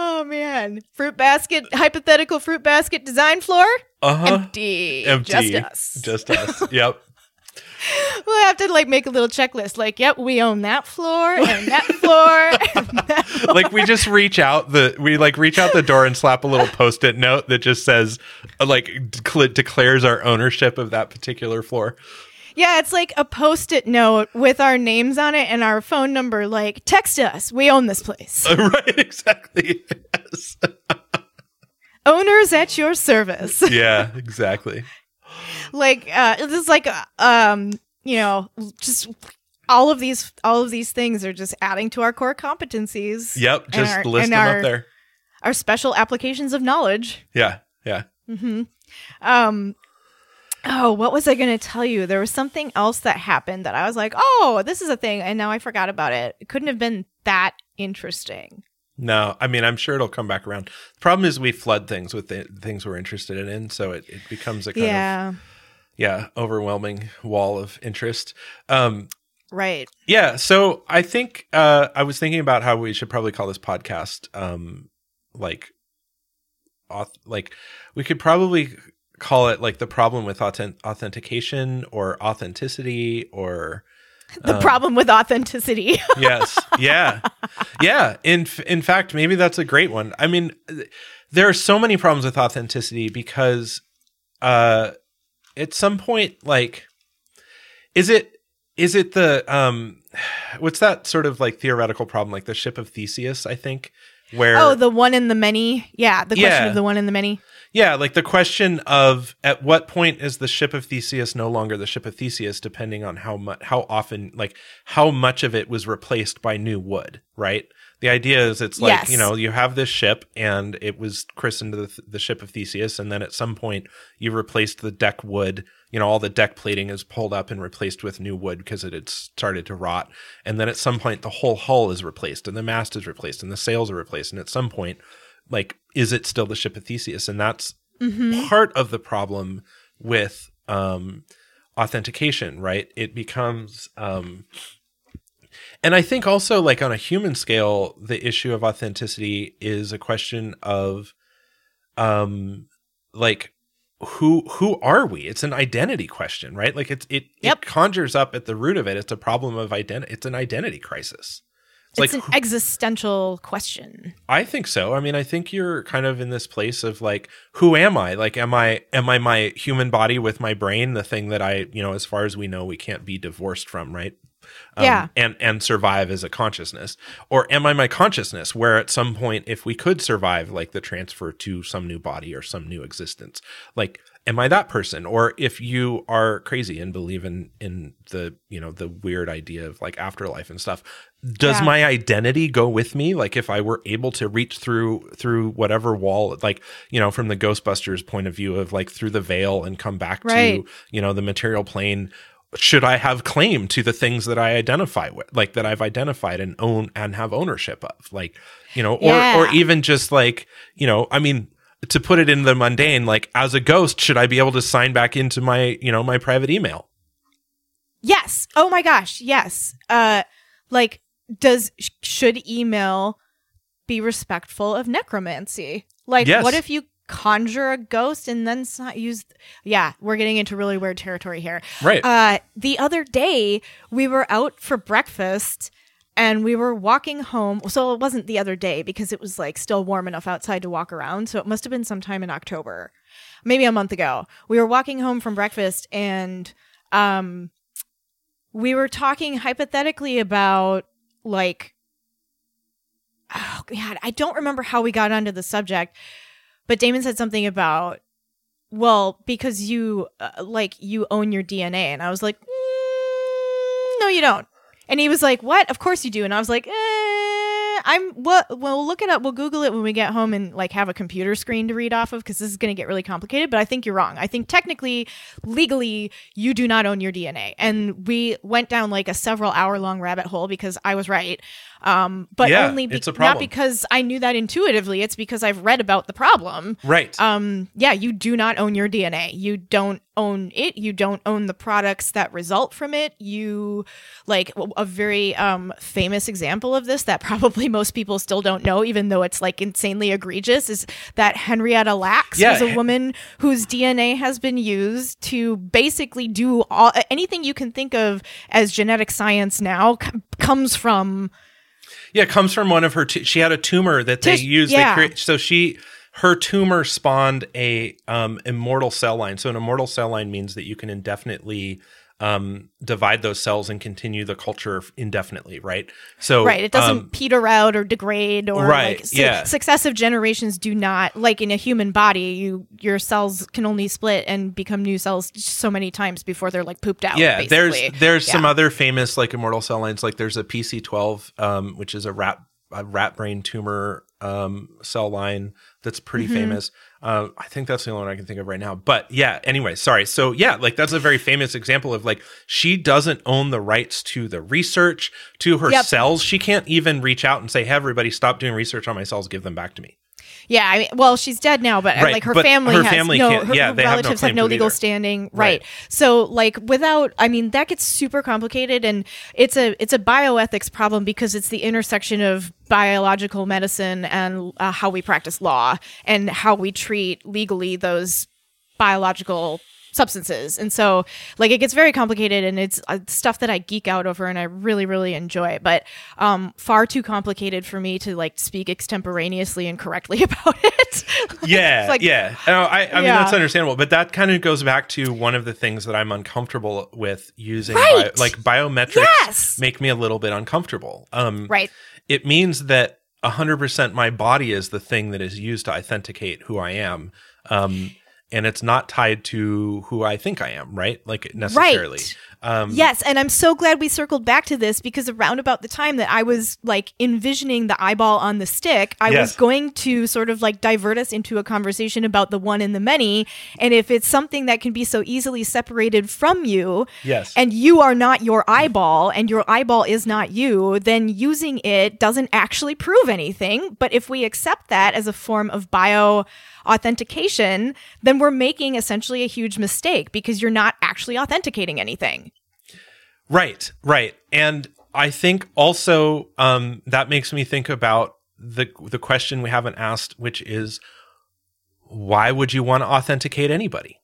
Oh man, fruit basket, hypothetical fruit basket design floor Uh-huh. empty. Empty. Just us. Just us. Yep. we'll have to like make a little checklist. Like, yep, we own that floor and that floor. And that floor. like we just reach out the we like reach out the door and slap a little post-it note that just says uh, like decl- declares our ownership of that particular floor. Yeah, it's like a post-it note with our names on it and our phone number. Like, text us. We own this place. right, exactly. Yes. Owners at your service. Yeah, exactly. like uh this is like uh, um you know just all of these all of these things are just adding to our core competencies Yep, just our- list them our, up there. our special applications of knowledge Yeah, yeah. Mm-hmm. Um oh what was i going to tell you? There was something else that happened that i was like oh this is a thing and now i forgot about it. It couldn't have been that interesting. No, I mean, I'm sure it'll come back around. The problem is we flood things with the things we're interested in, so it, it becomes a kind of yeah. yeah overwhelming wall of interest. Um, right. yeah, so I think uh, I was thinking about how we should probably call this podcast um, like auth- like we could probably call it like the problem with authen- authentication or authenticity or the problem with authenticity. Yes. Yeah. Yeah. In in fact maybe that's a great one. I mean there are so many problems with authenticity because uh at some point like is it is it the um what's that sort of like theoretical problem like the ship of theseus i think where oh the one in the many? Yeah the question Yeah. of the one in the many yeah, like the question of at what point is the ship of Theseus no longer the ship of Theseus, depending on how much, how often, like how much of it was replaced by new wood, right? The idea is it's like Yes. you know you have this ship and it was christened the, the ship of Theseus, and then at some point you replaced the deck wood. You know, all the deck plating is pulled up and replaced with new wood because it had started to rot. And then at some point the whole hull is replaced and the mast is replaced and the sails are replaced. And at some point like is it still the ship of theseus? And that's part of the problem with um authentication right? It becomes um and i think also like on a human scale the issue of authenticity is a question of um like who who are we? It's an identity question right? Like it's it, Yep. it conjures up at the root of it. It's a problem of identity it's an identity crisis it's, it's like an existential question I think so. I mean, I think you're kind of in this place of like, who am I? Like, am I am I my human body with my brain, the thing that I, you know, as far as we know, we can't be divorced from, right? Um, Yeah. and and survive as a consciousness, or am I my consciousness? Where at some point, if we could survive, like the transfer to some new body or some new existence, like, am I that person? Or if you are crazy and believe in in the you know the weird idea of like afterlife and stuff, does Yeah. my identity go with me like if i were able to reach through through whatever wall like you know from the ghostbusters point of view of like through the veil and come back Right. to you know the material plane should I have claim to the things that I identify with, like that I've identified and own and have ownership of, like you know, or Yeah. or even just like you know, I mean, to put it in the mundane, like as a ghost, should I be able to sign back into my you know my private email? Yes. Oh my gosh. Yes. Uh, like, does should email be respectful of necromancy? Like, Yes. what if you conjure a ghost and then use? Yeah, we're getting into really weird territory here. Right. Uh, the other day we were out for breakfast. And we were walking home. So it wasn't the other day because it was like still warm enough outside to walk around. So it must have been sometime in October, maybe a month ago. We were walking home from breakfast and um, we were talking hypothetically about like oh god i don't remember how we got onto the subject but damon said something about well because you uh, like you own your dna and i was like "Mm, no you don't. And he was like what? Of course you do. And i was like eh, i'm what well we'll look it up. We'll google it when we get home and like have a computer screen to read off of because this is going to get really complicated but i think you're wrong. I think technically legally you do not own your dna and we went down like a several hour long rabbit hole because i was right um but Yeah, only be- not because i knew that intuitively it's because i've read about the problem right. um yeah you do not own your dna you don't own it you don't own the products that result from it you like a very um famous example of this that probably most people still don't know even though it's like insanely egregious is that henrietta lacks Yeah. was a woman whose dna has been used to basically do all anything you can think of as genetic science now c- comes from Yeah, it comes from one of her. T- she had a tumor that they Tis- used. yeah. They create, so she her tumor spawned a um, immortal cell line. So an immortal cell line means that you can indefinitely um, divide those cells and continue the culture indefinitely. Right. So Right. It doesn't um, peter out or degrade or Right, like su- yeah. successive generations do not like in a human body, you your cells can only split and become new cells so many times before they're like pooped out. yeah, there's basically. there's some Yeah. other famous like immortal cell lines. Like there's a PC12, um, which is a rat a rat brain tumor um, cell line that's pretty Mm-hmm. famous. Uh, I think that's the only one I can think of right now. But yeah, anyway, sorry. So yeah, like that's a very famous example of like she doesn't own the rights to the research to her Yep. cells. She can't even reach out and say, "Hey, everybody, stop doing research on my cells. Give them back to me." Yeah, I mean, well, she's dead now, but uh, Right, like her but family her has family no, her, yeah, her they have no relatives have no legal either. standing, Right. right. So like without, I mean, that gets super complicated, and it's a it's a bioethics problem because it's the intersection of biological medicine and uh, how we practice law and how we treat legally those biological substances and so like it gets very complicated and it's uh, stuff that i geek out over and i really really enjoy but um far too complicated for me to like speak extemporaneously and correctly about it Yeah, like- yeah. No, I, I mean Yeah. that's understandable, but that kind of goes back to one of the things that I'm uncomfortable with using. Right. Bio, like biometrics Yes. make me a little bit uncomfortable. Um, right It means that 100% my body is the thing that is used to authenticate who I am. Um, and it's not tied to who I think I am, right? Like necessarily. Right. Um, Yes, and I'm so glad we circled back to this because around about the time that I was like envisioning the eyeball on the stick, I Yes. was going to sort of like divert us into a conversation about the one and the many. And if it's something that can be so easily separated from you, Yes. and you are not your eyeball and your eyeball is not you, then using it doesn't actually prove anything. But if we accept that as a form of bio authentication, then we're making essentially a huge mistake because you're not actually authenticating anything. Right, right. And I think also um, that makes me think about the the question we haven't asked, which is why would you want to authenticate anybody?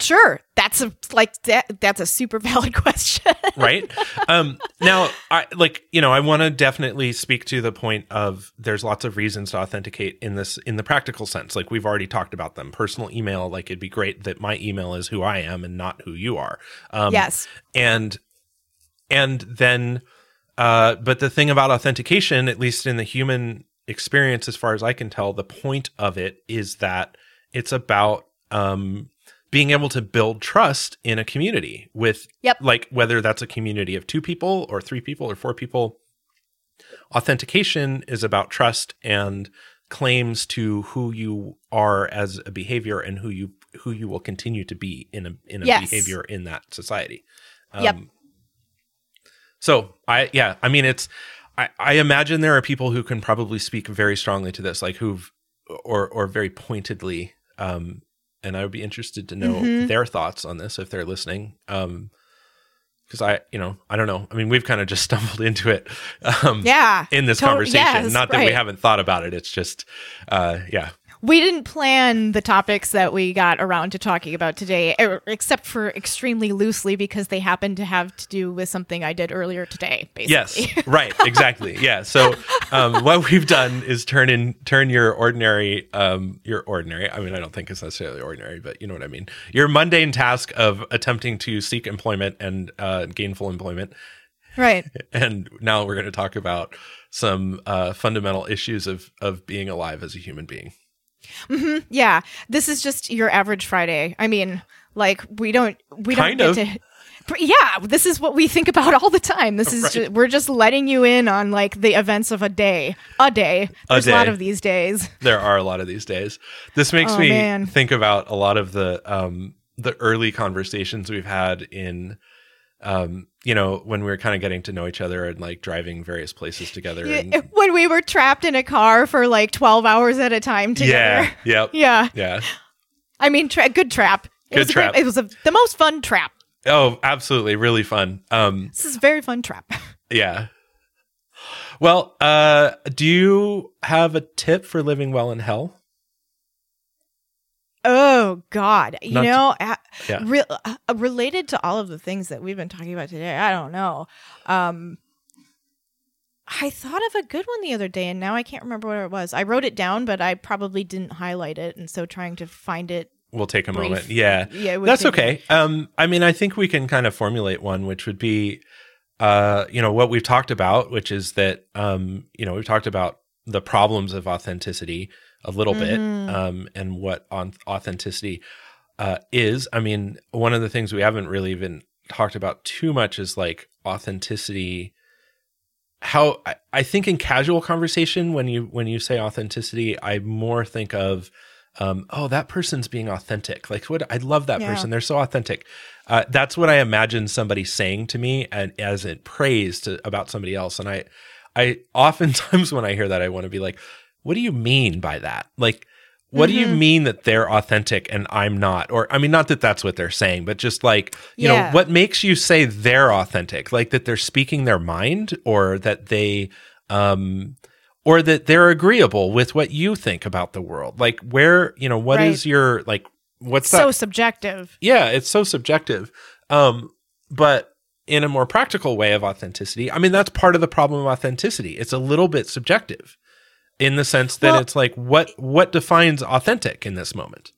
Sure, that's a like that, that's a super valid question. Right? um, now, I like you know I want to definitely speak to the point of there's lots of reasons to authenticate in this in the practical sense. Like we've already talked about them. Personal email, like it'd be great that my email is who I am and not who you are. Um, yes. and and then uh but the thing about authentication at least in the human experience as far as i can tell the point of it is that it's about um being able to build trust in a community with Yep. like whether that's a community of two people or three people or four people authentication is about trust and claims to who you are as a behavior and who you who you will continue to be in a in a Yes. behavior in that society. Um, Yep. So I yeah, I mean it's I, I imagine there are people who can probably speak very strongly to this, like who've or or very pointedly. Um, and I would be interested to know Mhm. their thoughts on this if they're listening. Um, because I, you know, I don't know. I mean, we've kind of just stumbled into it. Um, Yeah. in this To- conversation. yes, Not that we haven't thought about it. It's just, uh, yeah, We didn't plan the topics that we got around to talking about today, er, except for extremely loosely because they happen to have to do with something I did earlier today, basically. yes, right, exactly, yeah. So, um, what we've done is turn in turn your ordinary, um, your ordinary. I mean, I don't think it's necessarily ordinary, but you know what I mean. Your mundane task of attempting to seek employment and uh, gainful employment, right. and now we're going to talk about some uh, fundamental issues of of being alive as a human being. Yeah. This is just your average Friday. I mean, like we don't we Kind don't of. get to yeah, this is what we think about all the time. This is Right. we're just letting you in on like the events of a day. A day. There's a, lot of these days. There are a lot of these days. This makes Oh, me man. think about a lot of the um the early conversations we've had in um you know when we were kind of getting to know each other and like driving various places together and, When we were trapped in a car for like 12 hours at a time together. yeah yep Yeah. yeah I mean, tra- good trap. It Good was a great- trap. it was a, the most fun trap. oh absolutely really fun um This is a very fun trap. yeah well uh do you have a tip for living well in hell Oh God! You Not- know, uh, yeah. re- uh, related to all of the things that we've been talking about today, I don't know. Um, I thought of a good one the other day, and now I can't remember what it was. I wrote it down, but I probably didn't highlight it, and so trying to find it. we'll take a Brief. moment yeah Yeah, it That's a- okay. Um, I mean, I think we can kind of formulate one, which would be, uh, you know, what we've talked about, which is that, um, you know, we've talked about the problems of authenticity a little bit, Mhm. um, and what on authenticity uh, is. I mean, one of the things we haven't really even talked about too much is like authenticity. How I, I think in casual conversation, when you when you say authenticity, I more think of um, oh, that person's being authentic. Like, what I love that Yeah. person. They're so authentic. Uh, that's what I imagine somebody saying to me and as it praise to about somebody else. And I, I oftentimes when I hear that, I want to be like, what do you mean by that? Like, what do you Mhm. mean that they're authentic and I'm not? Or, I mean, not that that's what they're saying, but just like, you Yeah. know, what makes you say they're authentic? Like that they're speaking their mind or that they, um, or that they're agreeable with what you think about the world. Like where, you know, what is Right. your like what's so that? subjective. Yeah, it's so subjective. Um but in a more practical way of authenticity, I mean that's part of the problem of authenticity. It's a little bit subjective in the sense that Well- it's like what what defines authentic in this moment?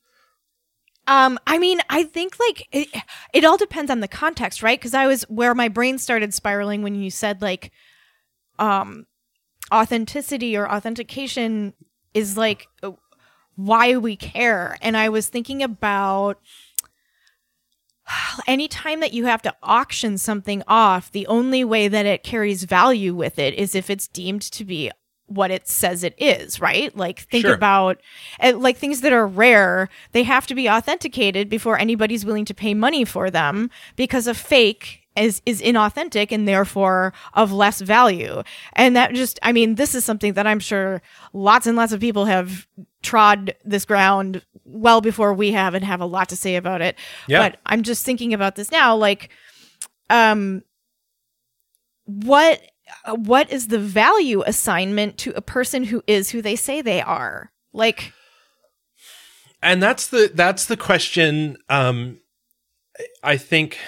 Um, I mean, I think like it, it all depends on the context, right? Because I was where my brain started spiraling when you said like, um, authenticity or authentication is like uh, why we care, and I was thinking about anytime that you have to auction something off, the only way that it carries value with it is if it's deemed to be what it says it is, right? Like think Sure. about like things that are rare, they have to be authenticated before anybody's willing to pay money for them because a fake is is inauthentic and therefore of less value. And that just I mean, this is something that I'm sure lots and lots of people have trod this ground well before we have and have a lot to say about it. Yeah. But I'm just thinking about this now like um what what is the value assignment to a person who is who they say they are? Like and that's the that's the question um i think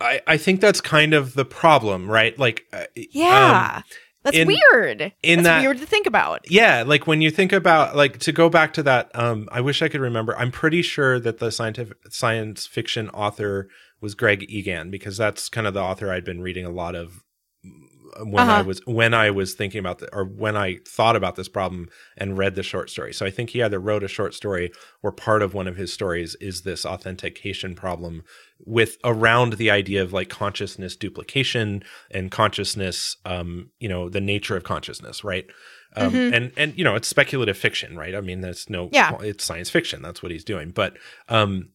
i i think that's kind of the problem right like uh, yeah. um, that's in- weird. in that's that- weird to think about. yeah like when you think about like to go back to that um i wish i could remember i'm pretty sure that the scientific science fiction author was greg egan because that's kind of the author i'd been reading a lot of mm, when i Uh-huh. was when i was thinking about the or when i thought about this problem and read the short story so i think he either wrote a short story or part of one of his stories is this authentication problem with around the idea of like consciousness duplication and consciousness um you know the nature of consciousness right Um, and and you know it's speculative fiction, right? I mean, there's no Yeah. it's science fiction. That's what he's doing. But um,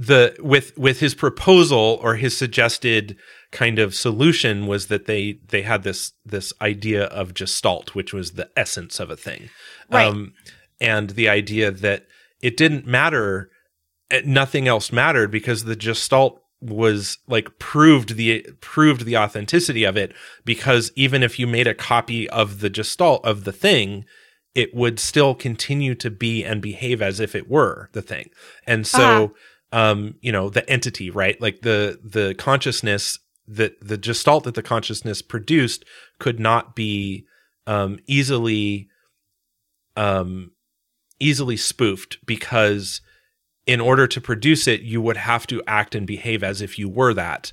the with with his proposal or his suggested kind of solution was that they they had this this idea of gestalt, which was the essence of a thing, Right. um, and the idea that it didn't matter, eh, nothing else mattered because the gestalt was like proved the proved the authenticity of it because even if you made a copy of the gestalt of the thing it would still continue to be and behave as if it were the thing. And so um you know the entity right? Like the the consciousness that the gestalt that the consciousness produced could not be um easily um easily spoofed because in order to produce it you would have to act and behave as if you were that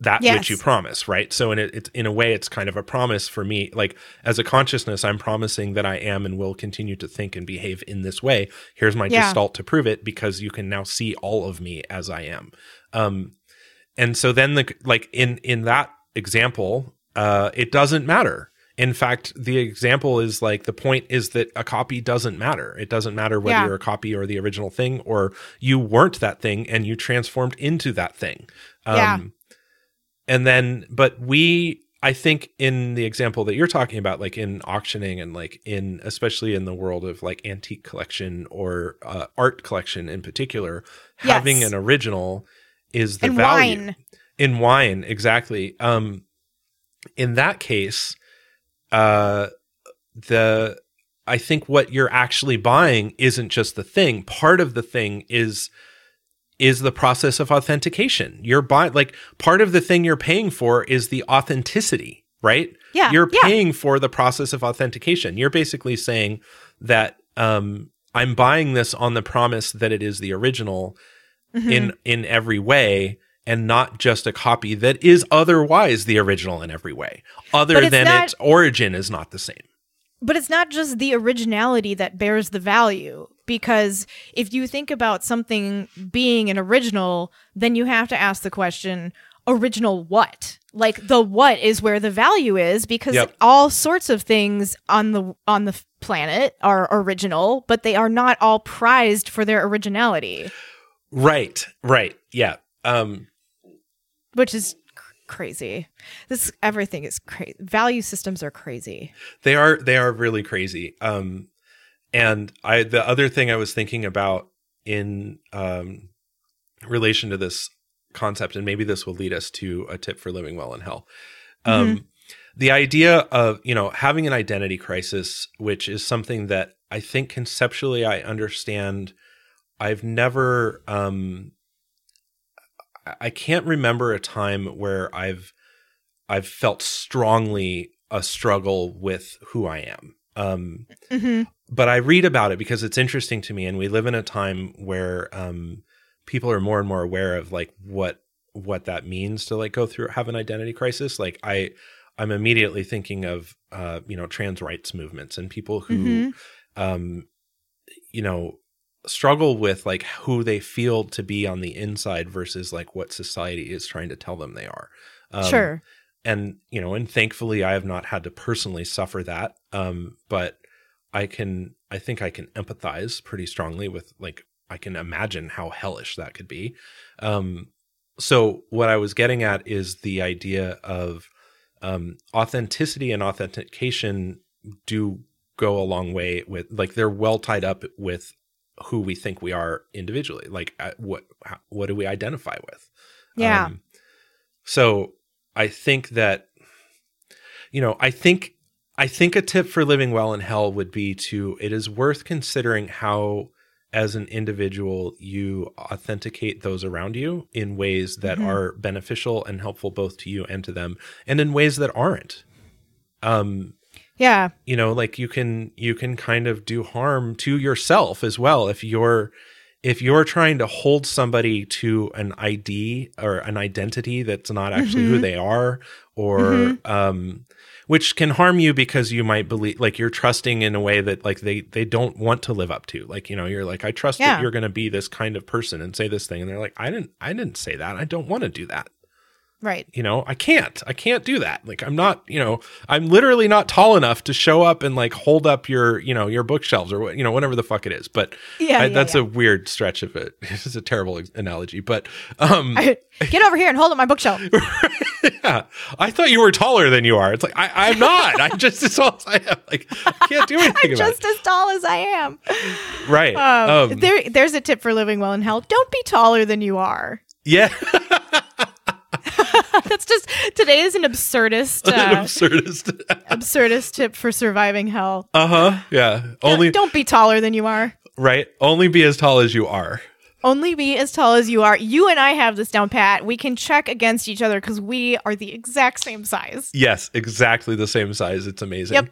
that Yes. which you promise right so in it it's in a way it's kind of a promise for me like as a consciousness i'm promising that i am and will continue to think and behave in this way here's my Yeah. gestalt to prove it because you can now see all of me as i am um and so then the like in in that example uh it doesn't matter in fact the example is like the point is that a copy doesn't matter it doesn't matter whether Yeah. you're a copy or the original thing or you weren't that thing and you transformed into that thing um Yeah. And then but we i think in the example that you're talking about like in auctioning and like in especially in the world of like antique collection or uh, art collection in particular Yes. having an original is the and value wine. in wine exactly um in that case uh the i think what you're actually buying isn't just the thing part of the thing is is the process of authentication you're buying like part of the thing you're paying for is the authenticity right Yeah. you're yeah. paying for the process of authentication you're basically saying that um i'm buying this on the promise that it is the original Mhm. in in every way and not just a copy that is otherwise the original in every way other it's than not- its origin is not the same But it's not just the originality that bears the value. Because if you think about something being an original, then you have to ask the question original what? Like the what is where the value is because Yep. all sorts of things on the on the planet are original, but they are not all prized for their originality, right right yeah um which is cr- crazy. This everything is crazy. Value systems are crazy. they are they are really crazy um and i the other thing i was thinking about in um relation to this concept and maybe this will lead us to a tip for living well in hell. Um the idea of you know having an identity crisis which is something that i think conceptually i understand. I've never um I- can't remember a time where i've i've felt strongly a struggle with who i am. Um hmm but I read about it because it's interesting to me, and we live in a time where um, people are more and more aware of like what what that means to like go through have an identity crisis. Like I, I'm immediately thinking of uh, you know trans rights movements and people who, Mhm. um, you know, struggle with like who they feel to be on the inside versus like what society is trying to tell them they are. Um, sure. and you know and thankfully i have not had to personally suffer that um but i can i think i can empathize pretty strongly with like i can imagine how hellish that could be um so what i was getting at is the idea of um authenticity and authentication do go a long way with like they're well tied up with who we think we are individually like uh, what what do we identify with Yeah. um, so I think that, you know, I think I think a tip for living well in hell would be to it is worth considering how as an individual you authenticate those around you in ways that Mhm. are beneficial and helpful both to you and to them and in ways that aren't um yeah. you know like you can you can kind of do harm to yourself as well if you're if you're trying to hold somebody to an ID or an identity that's not actually who Mhm. they are or Mhm. um which can harm you because you might believe like you're trusting in a way that like they they don't want to live up to. Like you know you're like I trust Yeah. that you're going to be this kind of person and say this thing. And they're like I didn't I didn't say that. I don't want to do that Right. You know, I can't. I can't do that. Like I'm not, you know, I'm literally not tall enough to show up and like hold up your, you know, your bookshelves or what, you know, whatever the fuck it is. But Yeah, I- yeah, that's yeah. a weird stretch of it. It's a terrible analogy, but um Get over here and hold up my bookshelf. yeah, I thought you were taller than you are. It's like I, I'm not. I'm just as tall as I am. Like I can't do anything I'm just as tall as I am. Right. Um, Um, there, there's a tip for living well in hell. Don't be taller than you are. yeah. That's just today is an absurdist, An uh, absurdist. absurdist tip for surviving hell. uh huh. Yeah. Only don't be taller than you are. right. Only be as tall as you are. Only be as tall as you are. You and I have this down pat. We can check against each other because we are the exact same size. Yes, exactly the same size. It's amazing. Yep.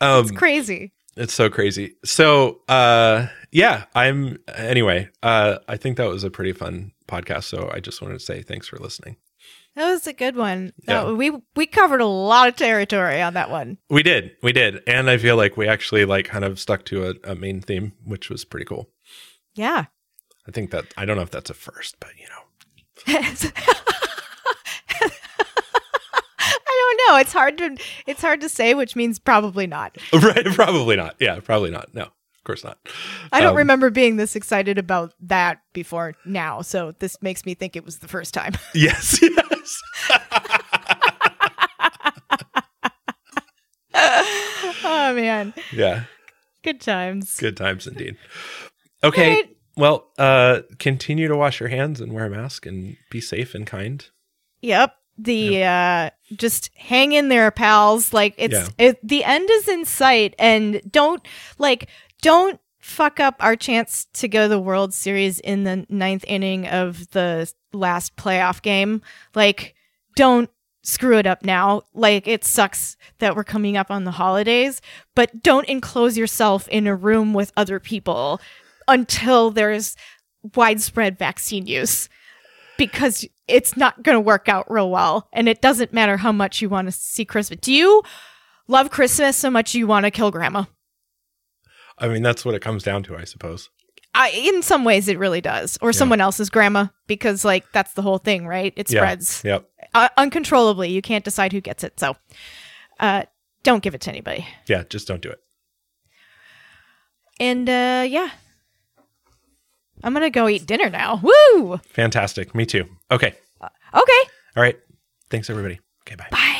Um, It's crazy. It's so crazy. So, uh, yeah, I'm anyway. Uh, I think that was a pretty fun podcast. So I just wanted to say thanks for listening. That was a good one. Yeah. That- we we covered a lot of territory on that one. We did, we did, and I feel like we actually like kind of stuck to a, a main theme, which was pretty cool. Yeah. I think that I don't know if that's a first, but you know, I don't know. It's hard to it's hard to say, which means probably not. right? Probably not. Yeah, probably not. No, of course not. I don't Um, remember being this excited about that before now, so this makes me think it was the first time. Yes, oh man, yeah, good times. good times indeed. Okay, Right. well, uh, continue to wash your hands and wear a mask and be safe and kind. Yep. The uh just hang in there, pals. Like it's Yeah. it, the end is in sight and don't like don't fuck up our chance to go to the World Series in the ninth inning of the last playoff game. Like don't screw it up now. Like it sucks that we're coming up on the holidays, but don't enclose yourself in a room with other people until there's widespread vaccine use because it's not going to work out real well. And it doesn't matter how much you want to see Christmas. Do you love Christmas so much you want to kill grandma? I mean, that's what it comes down to, I suppose. I, in some ways, it really does. Or someone else's grandma, because, like, that's the whole thing, right? It Yeah. spreads Yep. uh, uncontrollably. You can't decide who gets it. So uh, don't give it to anybody. Yeah, just don't do it. And uh, yeah. I'm going to go eat dinner now. Woo! Fantastic. Me too. Okay. Okay. All right. Thanks, everybody. Okay, bye. Bye.